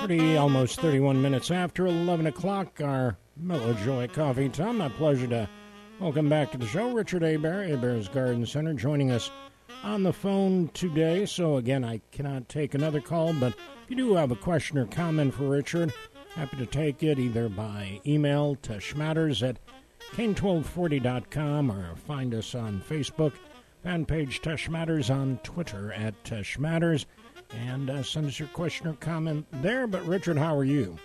30, almost 31 minutes after 11 o'clock, our Mellow Joy Coffee Time. My pleasure to welcome back to the show Richard Hebert, Hebert's Garden Center, joining us on the phone today. So, again, I cannot take another call, but if you do have a question or comment for Richard, happy to take it either by email to schmatters at kane1240.com or find us on Facebook, fan page Teche Matters on Twitter at Teche Matters and uh, send us your question or comment there. But Richard, how are you?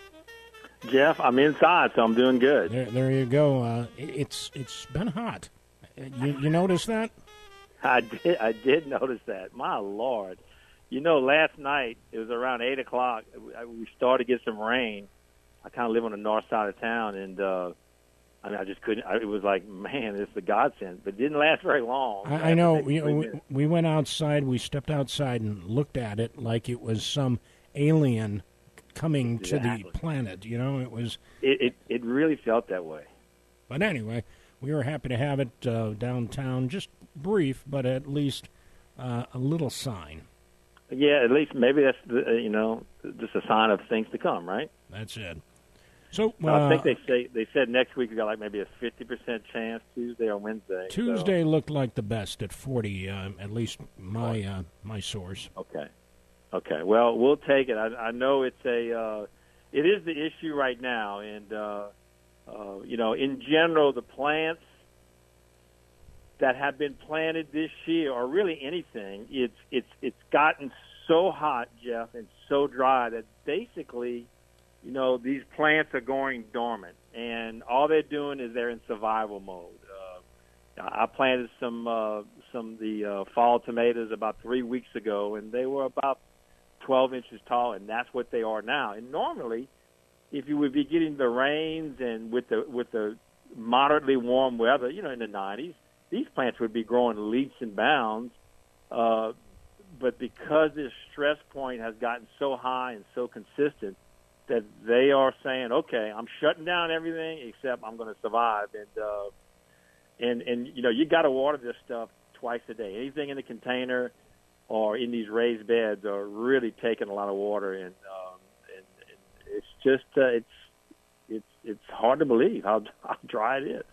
Jeff, I'm inside, so I'm doing good. There, there you go. Uh, it's it's been hot. You, you notice that? I did. I did notice that. My lord, you know, last night it was around eight o'clock. We started to get some rain. I kind of live on the north side of town, and uh, I mean, I just couldn't. I, it was like, man, it's the godsend, but it didn't last very long. I, I know. We, we, we went outside. We stepped outside and looked at it like it was some alien coming exactly. to the planet. You know, it was. It, it it really felt that way. But anyway, we were happy to have it uh, downtown. Just brief, but at least uh, a little sign. Yeah, at least maybe that's the, uh, you know just a sign of things to come, right? That's it. So uh, I think they say they said next week we got like maybe a fifty percent chance Tuesday or Wednesday. Tuesday so. looked like the best at forty, uh, at least my uh, my source. Okay, okay. Well, we'll take it. I, I know it's a uh, it is the issue right now, and uh, uh, you know, in general, the plants that have been planted this year, or really anything, it's it's it's gotten so hot, Jeff, and so dry that basically you know, these plants are going dormant, and all they're doing is they're in survival mode. Uh, I planted some uh, some the uh, fall tomatoes about three weeks ago, and they were about 12 inches tall, and that's what they are now. And normally, if you would be getting the rains and with the with the moderately warm weather, you know, in the 90s, these plants would be growing leaps and bounds. Uh, but because this stress point has gotten so high and so consistent, that they are saying, okay, I'm shutting down everything except I'm going to survive. And uh, and and you know, you got to water this stuff twice a day. Anything in the container or in these raised beds are really taking a lot of water, and um, and, and it's just uh, it's it's it's hard to believe how how dry it is.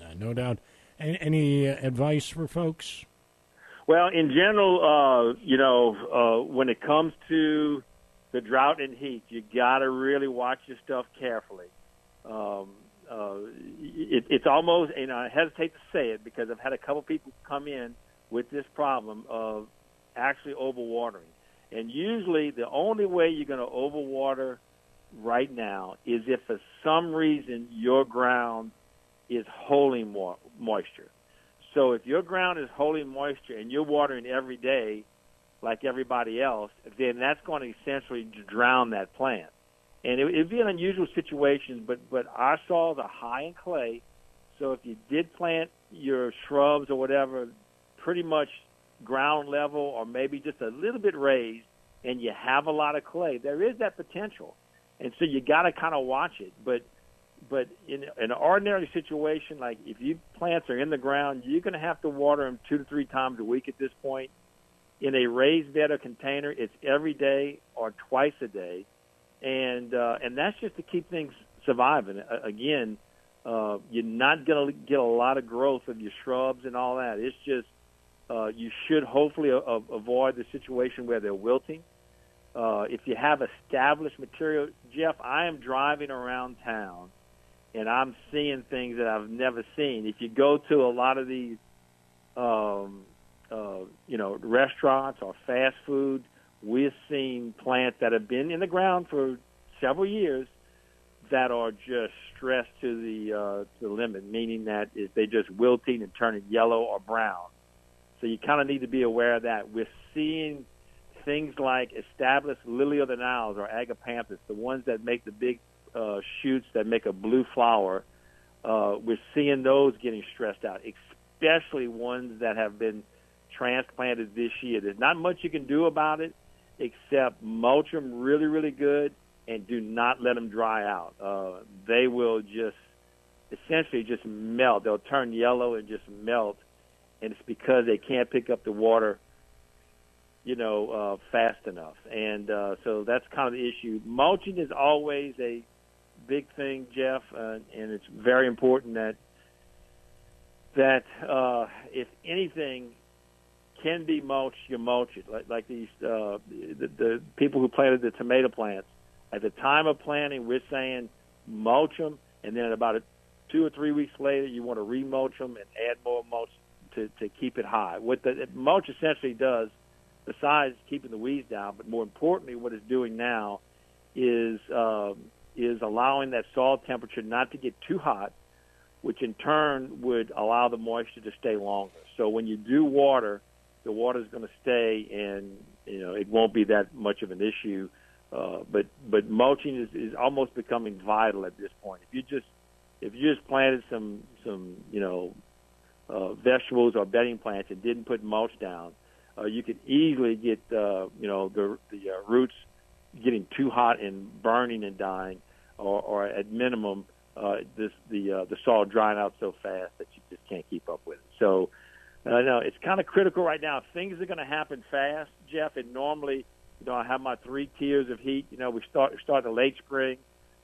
Uh, no doubt. Any, any advice for folks? Well, in general, uh, you know, uh, when it comes to the drought and heat. You got to really watch your stuff carefully. Um, uh, it, it's almost, and I hesitate to say it because I've had a couple people come in with this problem of actually overwatering. And usually, the only way you're going to overwater right now is if for some reason your ground is holding mo- moisture. So if your ground is holding moisture and you're watering every day, like everybody else, then that's going to essentially drown that plant. And it would be an unusual situation, but but our soils are high in clay, so if you did plant your shrubs or whatever, pretty much ground level or maybe just a little bit raised, and you have a lot of clay, there is that potential, and so you got to kind of watch it. But but in, in an ordinary situation, like if you plants are in the ground, you're going to have to water them two to three times a week at this point in a raised bed or container. It's every day or twice a day, and uh, and that's just to keep things surviving. Uh, again, uh, you're not going to get a lot of growth of your shrubs and all that. It's just uh, you should hopefully a- avoid the situation where they're wilting. Uh, if you have established material, Jeff, I am driving around town and I'm seeing things that I've never seen. If you go to a lot of these um, uh, you know, restaurants or fast food, we're seeing plants that have been in the ground for several years that are just stressed to the uh, to the limit, meaning that is they just wilting and turning yellow or brown. So you kind of need to be aware of that. We're seeing things like established lily of the Niles or agapanthus, the ones that make the big uh, shoots that make a blue flower. Uh, we're seeing those getting stressed out, especially ones that have been transplanted this year. There's not much you can do about it except mulch them really, really good and do not let them dry out. Uh, they will just essentially just melt. They'll turn yellow and just melt, and it's because they can't pick up the water you know, uh, fast enough. And uh, so that's kind of the issue. Mulching is always a big thing, Jeff, uh, and it's very important that that uh, if anything can be mulched, you mulch it. Like, like these uh, the, the people who planted the tomato plants at the time of planting, we're saying mulch them, and then about a, two or three weeks later, you want to remulch them and add more mulch to, to keep it high. What the mulch essentially does, besides keeping the weeds down, but more importantly, what it's doing now is um, is allowing that soil temperature not to get too hot, which in turn would allow the moisture to stay longer. So when you do water, the water is going to stay, and you know it won't be that much of an issue. Uh, but but mulching is, is almost becoming vital at this point. If you just if you just planted some some you know uh, vegetables or bedding plants and didn't put mulch down, uh, you could easily get uh, you know the the uh, roots getting too hot and burning and dying, or, or at minimum uh, this the uh, the soil drying out so fast that you just can't keep up with it. So. I know it's kind of critical right now. Things are going to happen fast, Jeff. And normally, you know, I have my three tiers of heat. You know, we start start in late spring,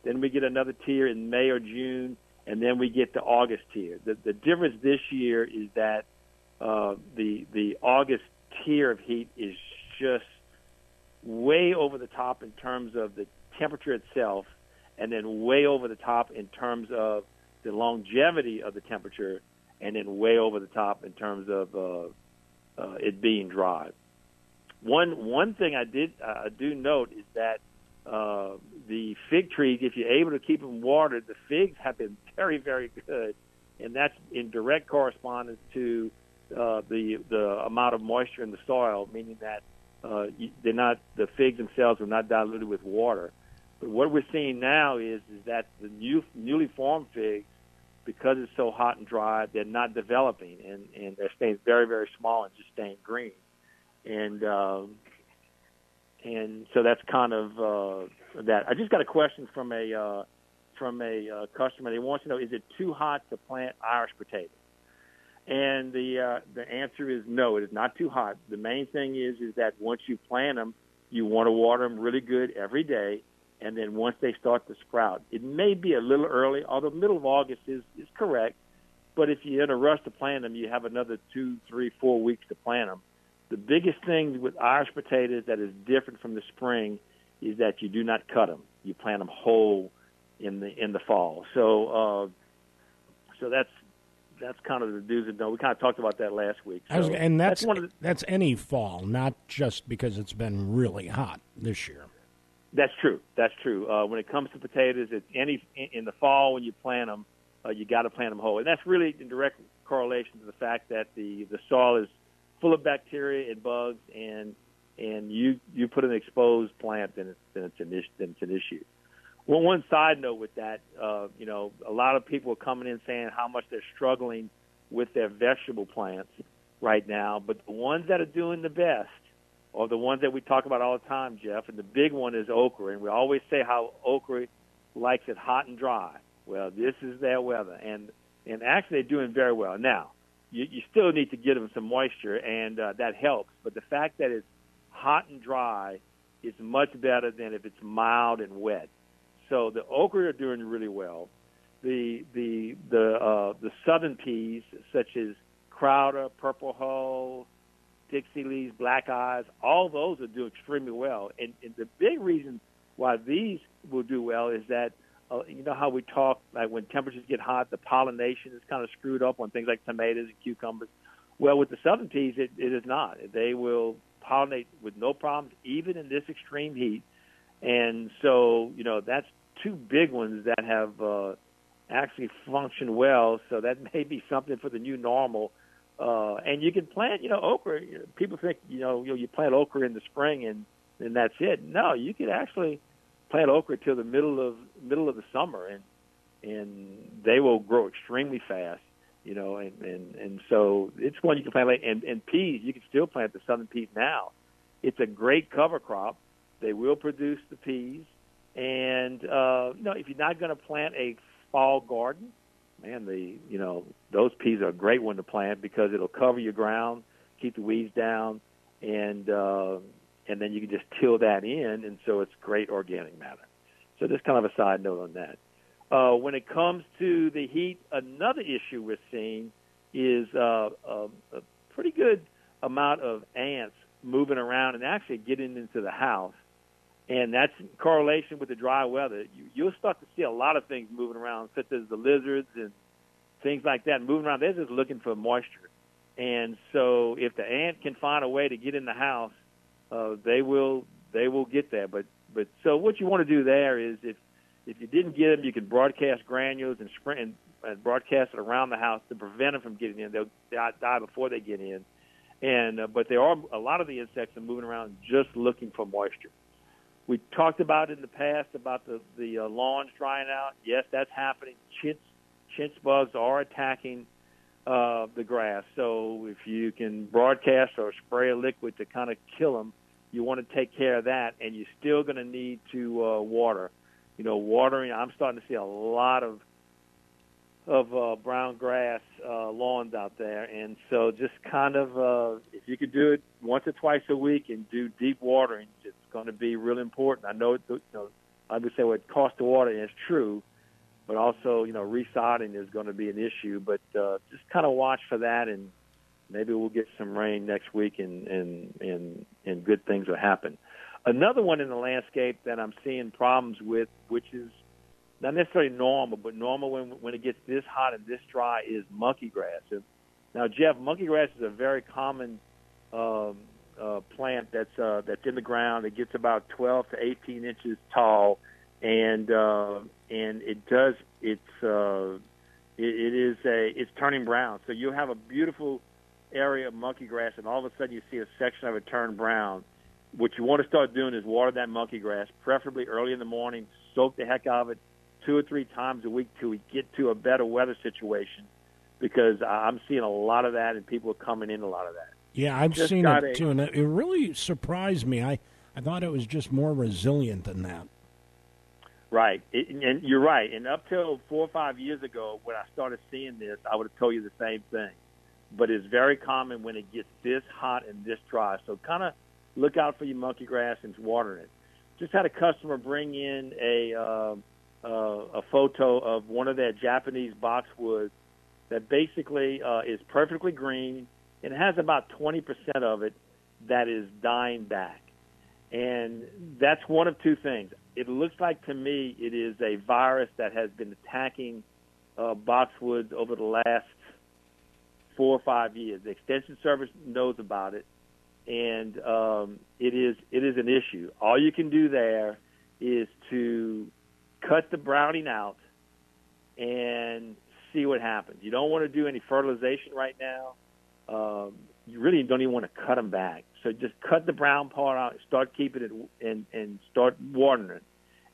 then we get another tier in May or June, and then we get the August tier. The, the difference this year is that uh, the the August tier of heat is just way over the top in terms of the temperature itself, and then way over the top in terms of the longevity of the temperature, and then way over the top in terms of uh, uh, it being dry. One one thing I did uh, do note is that uh, the fig trees, if you're able to keep them watered, the figs have been very, very good, and that's in direct correspondence to uh, the the amount of moisture in the soil, meaning that uh, they're not the figs themselves are not diluted with water. But what we're seeing now is is that the new newly formed figs, because it's so hot and dry, they're not developing, and and they're staying very, very small and just staying green, and um, and so that's kind of uh, that. I just got a question from a uh, from a uh, customer. They want to know: Is it too hot to plant Irish potatoes? And the uh, the answer is no. It is not too hot. The main thing is is that once you plant them, you want to water them really good every day, and then once they start to sprout, it may be a little early. Although middle of August is is correct, but if you're in a rush to plant them, you have another two, three, four weeks to plant them the biggest thing with Irish potatoes that is different from the spring is that you do not cut them. You plant them whole in the in the fall. So uh, so that's that's kind of the do's and don'ts. We kind of talked about that last week. So was, and that's that's, the, that's any fall, not just because it's been really hot this year. That's true. That's true. Uh, when it comes to potatoes, it's any in the fall when you plant them, uh, you got to plant them whole, and that's really in direct correlation to the fact that the the soil is full of bacteria and bugs, and and you you put an exposed plant, then it's then it's an issue. Then it's an issue. Well, one side note with that, uh, you know, a lot of people are coming in saying how much they're struggling with their vegetable plants right now, but the ones that are doing the best are the ones that we talk about all the time, Jeff. And the big one is okra, and we always say how okra likes it hot and dry. Well, this is their weather, and and actually they're doing very well now you, you still need to give them some moisture, and uh, that helps. But the fact that it's hot and dry is much better than if it's mild and wet. So the okra are doing really well. The the the uh, the southern peas, such as Crowder, Purple Hull, Dixie Lees, Black Eyes, all those are doing extremely well. And, and the big reason why these will do well is that uh, you know how we talk like when temperatures get hot, the pollination is kind of screwed up on things like tomatoes and cucumbers. Well, with the southern peas, it, it is not. They will pollinate with no problems, even in this extreme heat. And so, you know, that's two big ones that have uh, actually functioned well. So that may be something for the new normal. Uh, and you can plant, you know, okra. People think, you know, you, know, you plant okra in the spring and and that's it. No, you could actually plant okra till the middle of middle of the summer, and and they will grow extremely fast. You know, and and and so it's one you can plant late. And and peas, you can still plant the southern peas now. It's a great cover crop. They will produce the peas, and uh, you know if you're not going to plant a fall garden, man, the you know those peas are a great one to plant because it'll cover your ground, keep the weeds down, and uh, and then you can just till that in, and so it's great organic matter. So just kind of a side note on that. Uh, when it comes to the heat, another issue we're seeing is uh, a, a pretty good amount of ants moving around and actually getting into the house. And that's in correlation with the dry weather. You, you'll start to see a lot of things moving around, such as the lizards and things like that moving around. They're just looking for moisture. And so if the ant can find a way to get in the house, uh, they will they will get there. But but so what you want to do there is if if you didn't get them, you can broadcast granules and sprint and, and broadcast it around the house to prevent them from getting in. They'll die, die before they get in. And uh, but there are a lot of the insects are moving around just looking for moisture. We talked about in the past about the the uh, lawns drying out. Yes, that's happening. Chinch chinch bugs are attacking uh, the grass. So if you can broadcast or spray a liquid to kind of kill them, you want to take care of that, and you're still going to need to uh, water. You know, watering. I'm starting to see a lot of of uh, brown grass uh, lawns out there, and so just kind of uh, if you could do it once or twice a week and do deep watering, it's going to be really important. I know, you know I would say what cost of water is true, but also you know resodding is going to be an issue. But uh, just kind of watch for that, and maybe we'll get some rain next week, and and and and good things will happen. Another one in the landscape that I'm seeing problems with, which is not necessarily normal, but normal when when it gets this hot and this dry is monkey grass. Now, Jeff, monkey grass is a very common um, uh, plant that's uh, that's in the ground. It gets about 12 to 18 inches tall, and uh, and it does it's uh, it, it is a it's turning brown. So you have a beautiful area of monkey grass, and all of a sudden you see a section of it turn brown. What you want to start doing is water that monkey grass, preferably early in the morning. Soak the heck out of it two or three times a week till we get to a better weather situation because I'm seeing a lot of that and people are coming in a lot of that. Yeah, I've just seen it a, too, and it really surprised me. I, I thought it was just more resilient than that. Right, it, and you're right. And up till four or five years ago, when I started seeing this, I would have told you the same thing. But it's very common when it gets this hot and this dry. So kind of look out for your monkey grass and water it. Just had a customer bring in a uh, uh, a photo of one of their Japanese boxwoods that basically uh, is perfectly green and has about 20% of it that is dying back. And that's one of two things. It looks like to me it is a virus that has been attacking uh, boxwoods over the last four or five years. The Extension Service knows about it, and um, it is it is an issue. All you can do there is to cut the browning out and see what happens. You don't want to do any fertilization right now. Um, you really don't even want to cut them back. So just cut the brown part out, start keeping it, and and start watering it,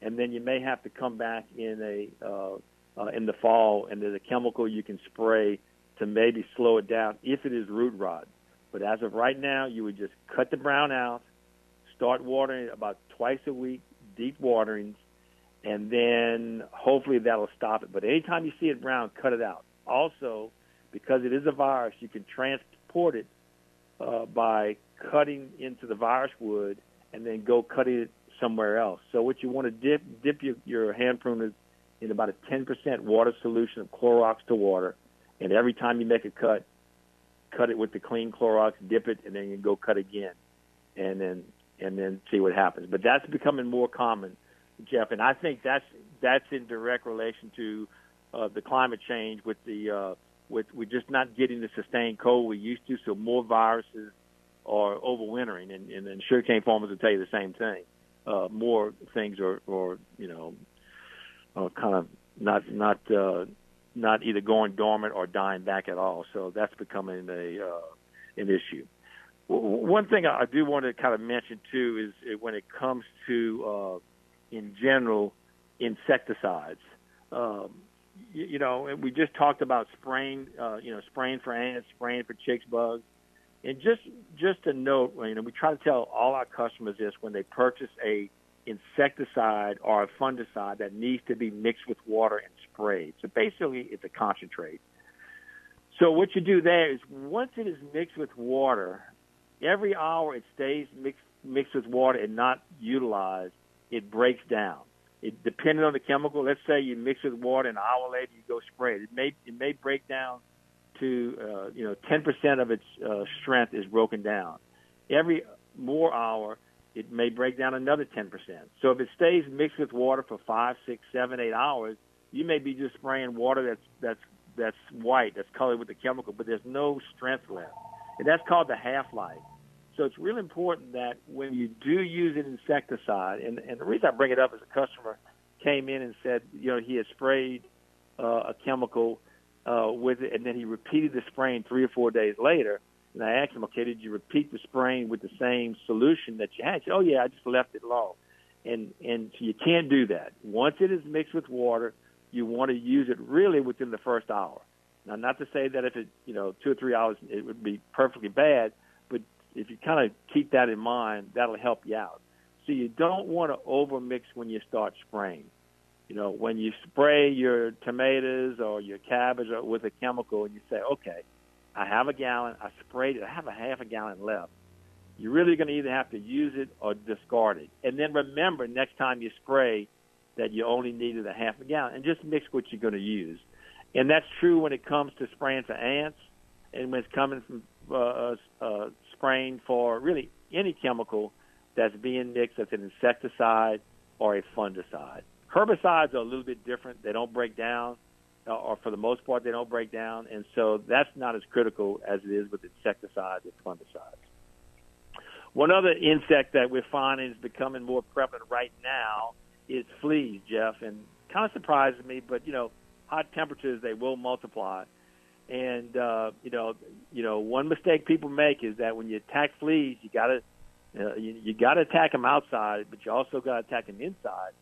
and then you may have to come back in a uh, uh, in the fall, and there's a chemical you can spray to maybe slow it down if it is root rot. But as of right now, you would just cut the brown out, start watering it about twice a week, deep waterings, and then hopefully that'll stop it. But anytime you see it brown, cut it out. Also, because it is a virus, you can transport it uh, by cutting into the virus wood and then go cutting it somewhere else. So what you want to dip dip your, your hand pruners in about a 10% water solution of Clorox to water, and every time you make a cut, cut it with the clean Clorox, dip it, and then you go cut again, and then and then see what happens. But that's becoming more common Jeff, and I think that's that's in direct relation to uh, the climate change with the uh, with we're just not getting the sustained cold we used to, so more viruses are overwintering, and, and, and sugarcane farmers will tell you the same thing. Uh, more things are, are you know, are kind of not not uh, not either going dormant or dying back at all. So that's becoming a uh, an issue. One thing I do want to kind of mention too is when it comes to uh, in general insecticides. Um, you, you know, we just talked about spraying, uh, you know, spraying for ants, spraying for chinch, bugs. And just just a note, you know, we try to tell all our customers this when they purchase a insecticide or a fungicide that needs to be mixed with water and sprayed. So basically, it's a concentrate. So what you do there is once it is mixed with water, every hour it stays mixed mixed with water and not utilized, it breaks down. It depending on the chemical. Let's say you mix it with water, and an hour later you go spray it. It may it may break down to uh, you know 10% of its uh, strength is broken down. Every more hour, it may break down another 10%. So if it stays mixed with water for five, six, seven, eight hours, you may be just spraying water that's that's that's white, that's colored with the chemical, but there's no strength left, and that's called the half life. So it's really important that when you do use an insecticide, and, and the reason I bring it up is a customer came in and said, you know, he had sprayed uh, a chemical uh, with it, and then he repeated the spraying three or four days later. And I asked him, okay, did you repeat the spraying with the same solution that you had? He said, oh yeah, I just left it low. And and so you can't do that. Once it is mixed with water, you want to use it really within the first hour. Now, not to say that if it, you know, two or three hours, it would be perfectly bad, if you kind of keep that in mind, that'll help you out. So you don't want to overmix when you start spraying. You know, when you spray your tomatoes or your cabbage with a chemical and you say, okay, I have a gallon, I sprayed it, I have a half a gallon left. You're really going to either have to use it or discard it. And then remember next time you spray that you only needed a half a gallon and just mix what you're going to use. And that's true when it comes to spraying for ants and when it's coming from uh, uh, spraying for really any chemical that's being mixed as an insecticide or a fungicide. Herbicides are a little bit different. They don't break down, uh, or for the most part, they don't break down, and so that's not as critical as it is with insecticides and fungicides. One other insect that we're finding is becoming more prevalent right now is fleas, Jeff, and kind of surprises me, but you know, hot temperatures they will multiply. And uh, you know, you know, one mistake people make is that when you attack fleas, you got to uh, you, you got to attack them outside, but you also got to attack them inside.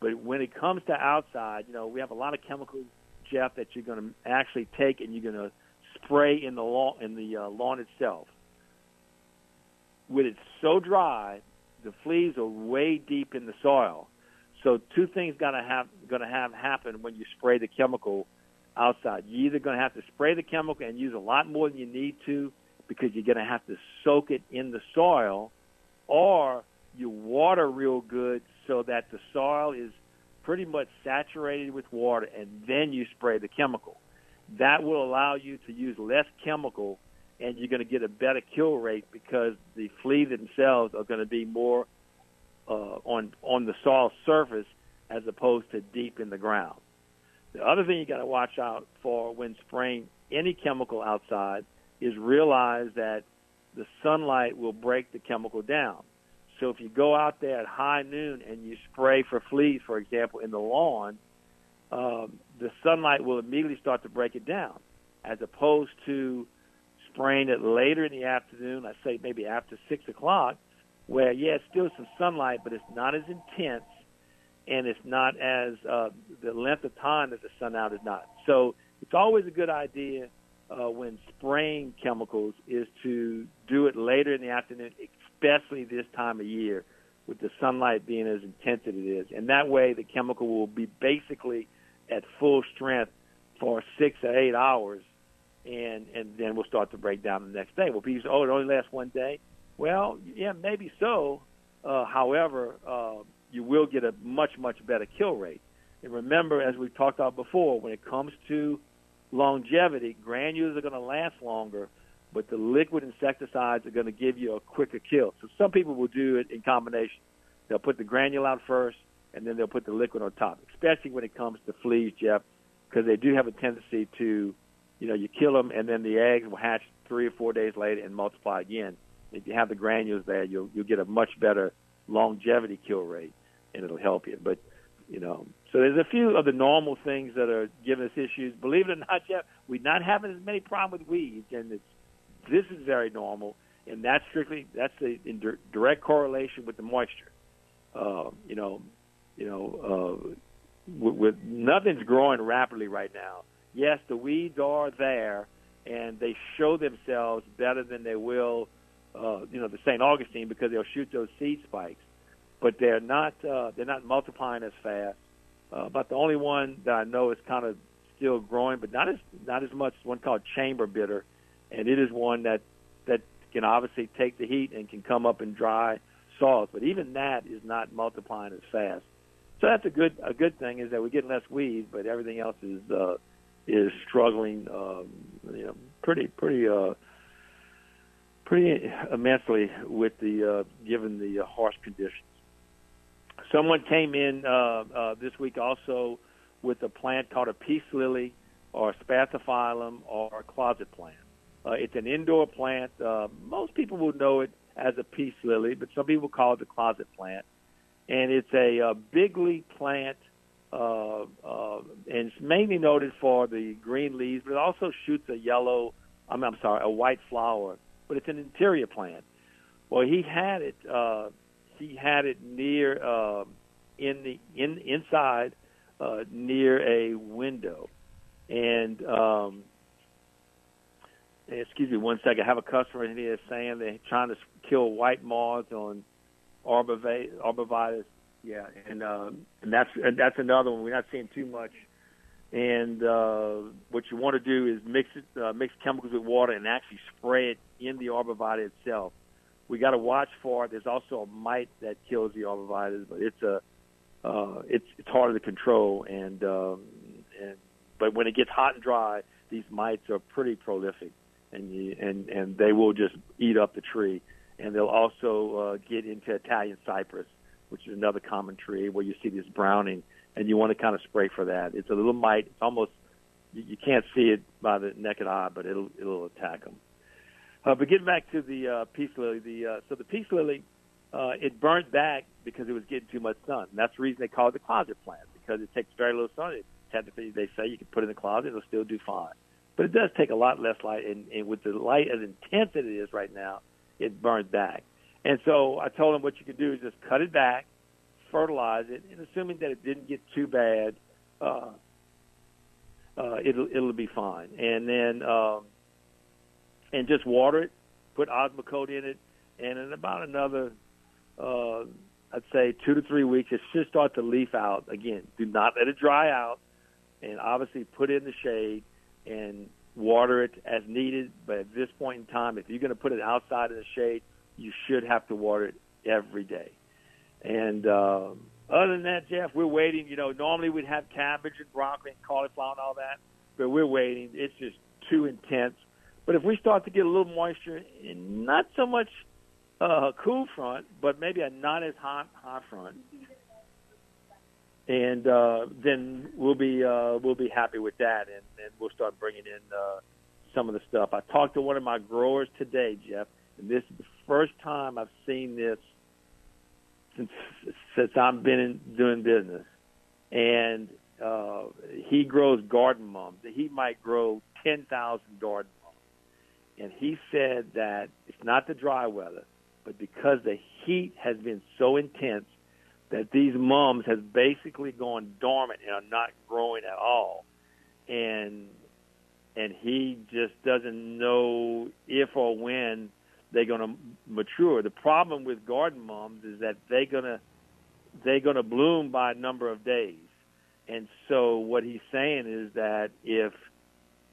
But when it comes to outside, you know, we have a lot of chemicals, Jeff, that you're going to actually take and you're going to spray in the lawn in the uh, lawn itself. When it's so dry, the fleas are way deep in the soil. So two things got to have going to have happen when you spray the chemical outside. You're either going to have to spray the chemical and use a lot more than you need to because you're going to have to soak it in the soil, or you water real good so that the soil is pretty much saturated with water, and then you spray the chemical. That will allow you to use less chemical, and you're going to get a better kill rate because the fleas themselves are going to be more uh, on on the soil surface as opposed to deep in the ground. The other thing you got to watch out for when spraying any chemical outside is realize that the sunlight will break the chemical down. So if you go out there at high noon and you spray for fleas, for example, in the lawn, um, the sunlight will immediately start to break it down, as opposed to spraying it later in the afternoon. I say maybe after six o'clock, where yeah, it's still some sunlight, but it's not as intense, and it's not as uh, the length of time that the sun out is not. So it's always a good idea uh, when spraying chemicals is to do it later in the afternoon, especially this time of year with the sunlight being as intense as it is. And that way the chemical will be basically at full strength for six or eight hours and and then we'll start to break down the next day. Well people say, Oh, it only lasts one day. Well, yeah, maybe so. Uh, however, uh, you will get a much, much better kill rate. And remember, as we've talked about before, when it comes to longevity, granules are going to last longer, but the liquid insecticides are going to give you a quicker kill. So some people will do it in combination. They'll put the granule out first, and then they'll put the liquid on top, especially when it comes to fleas, Jeff, because they do have a tendency to, you know, you kill them, and then the eggs will hatch three or four days later and multiply again. If you have the granules there, you'll you'll get a much better longevity kill rate, and it'll help you. But you know, so there's a few of the normal things that are giving us issues. Believe it or not, Jeff, we're not having as many problems with weeds, and it's this is very normal, and that's strictly that's the in direct correlation with the moisture. Uh, you know, you know, uh, with, with nothing's growing rapidly right now. Yes, the weeds are there, and they show themselves better than they will, uh, you know, the St. Augustine because they'll shoot those seed spikes, but they're not uh, they're not multiplying as fast. Uh, but the only one that I know is kind of still growing, but not as not as much. One called chamber bitter, and it is one that that can obviously take the heat and can come up in dry soils, but even that is not multiplying as fast. So that's a good a good thing is that we get less weeds, but everything else is uh, is struggling, um, you know, pretty pretty uh, pretty immensely with the uh, given the uh, harsh conditions. Someone came in uh, uh, this week also with a plant called a peace lily or spathiphyllum or a closet plant. Uh, it's an indoor plant. Uh, most people will know it as a peace lily, but some people call it a closet plant. And it's a, a bigly plant, uh, uh, and it's mainly noted for the green leaves, but it also shoots a yellow, I'm, I'm sorry, a white flower. But it's an interior plant. Well, he had it. Uh, he had it near uh, in the in inside uh, near a window, and um, excuse me one second. I have a customer in here saying they're trying to kill white moths on arborvitae. Yeah, and um, and that's and that's another one. We're not seeing too much. And uh, what you want to do is mix it, uh, mix chemicals with water, and actually spray it in the arborvitae itself. We got to watch for it. There's also a mite that kills the arborvitae, but it's a uh, it's it's harder to control. And um, and but when it gets hot and dry, these mites are pretty prolific and you, and and they will just eat up the tree. And they'll also uh, get into Italian cypress, which is another common tree where you see this browning, and you want to kind of spray for that. It's a little mite. It's almost you, you can't see it by the naked eye, but it'll it'll attack them. Uh, but getting back to the uh, peace lily, the uh, so the peace lily, uh, it burnt back because it was getting too much sun. And that's the reason they call it the closet plant because it takes very little sun. It, technically, they say you can put it in the closet; it'll still do fine but it does take a lot less light. And, and with the light as intense as it is right now, it burns back. And so I told him what you could do is just cut it back, fertilize it, and assuming that it didn't get too bad, uh, uh, it'll it'll be fine. And then um, and just water it, put osmocote in it, and in about another, uh, I'd say two to three weeks, it should start to leaf out again. Do not let it dry out, and obviously put it in the shade and water it as needed. But at this point in time, if you're going to put it outside in the shade, you should have to water it every day. And uh, other than that, Jeff, we're waiting. You know, normally we'd have cabbage and broccoli and cauliflower and all that, but we're waiting. It's just too intense. But if we start to get a little moisture, not so much uh, a cool front, but maybe a not as hot hot front, and uh, then we'll be uh, we'll be happy with that, and, and we'll start bringing in uh, some of the stuff. I talked to one of my growers today, Jeff, and this is the first time I've seen this since since I've been in, doing business, and uh, he grows garden mums. He might grow ten thousand garden and he said that it's not the dry weather, but because the heat has been so intense that these mums have basically gone dormant and are not growing at all, and and he just doesn't know if or when they're going to mature. The problem with garden mums is that they're going to they're going to bloom by a number of days, and so what he's saying is that if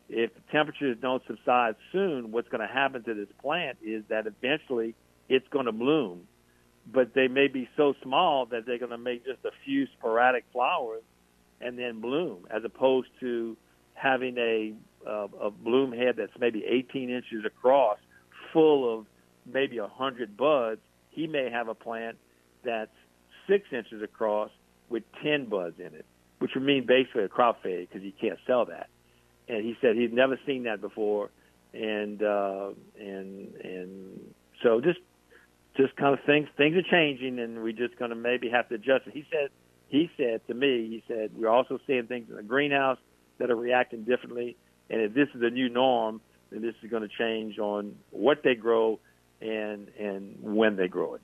if temperatures don't subside soon, what's going to happen to this plant is that eventually it's going to bloom but they may be so small that they're going to make just a few sporadic flowers and then bloom, as opposed to having a uh, a bloom head that's maybe 18 inches across, full of maybe a hundred buds. He may have a plant that's six inches across with 10 buds in it, which would mean basically a crop fade because you can't sell that. And he said he'd never seen that before, and uh, and and so just just kind of things things are changing, and we're just going to maybe have to adjust. He said he said to me, he said we're also seeing things in the greenhouse that are reacting differently, and if this is a new norm, then this is going to change on what they grow and and when they grow it.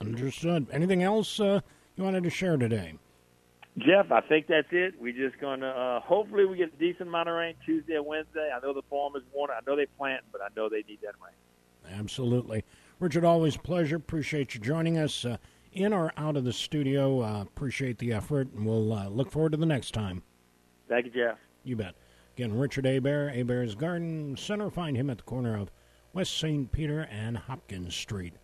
Understood. Anything else uh, you wanted to share today? Jeff, I think that's it. We're just going to uh, hopefully we get a decent amount of rain Tuesday and Wednesday. I know the farmers want it. I know they plant, but I know they need that rain. Absolutely. Richard, always a pleasure. Appreciate you joining us uh, in or out of the studio. Uh, appreciate the effort, and we'll uh, look forward to the next time. Thank you, Jeff. You bet. Again, Richard Hebert, Hebert's Garden Center. Find him at the corner of West St. Peter and Hopkins Street.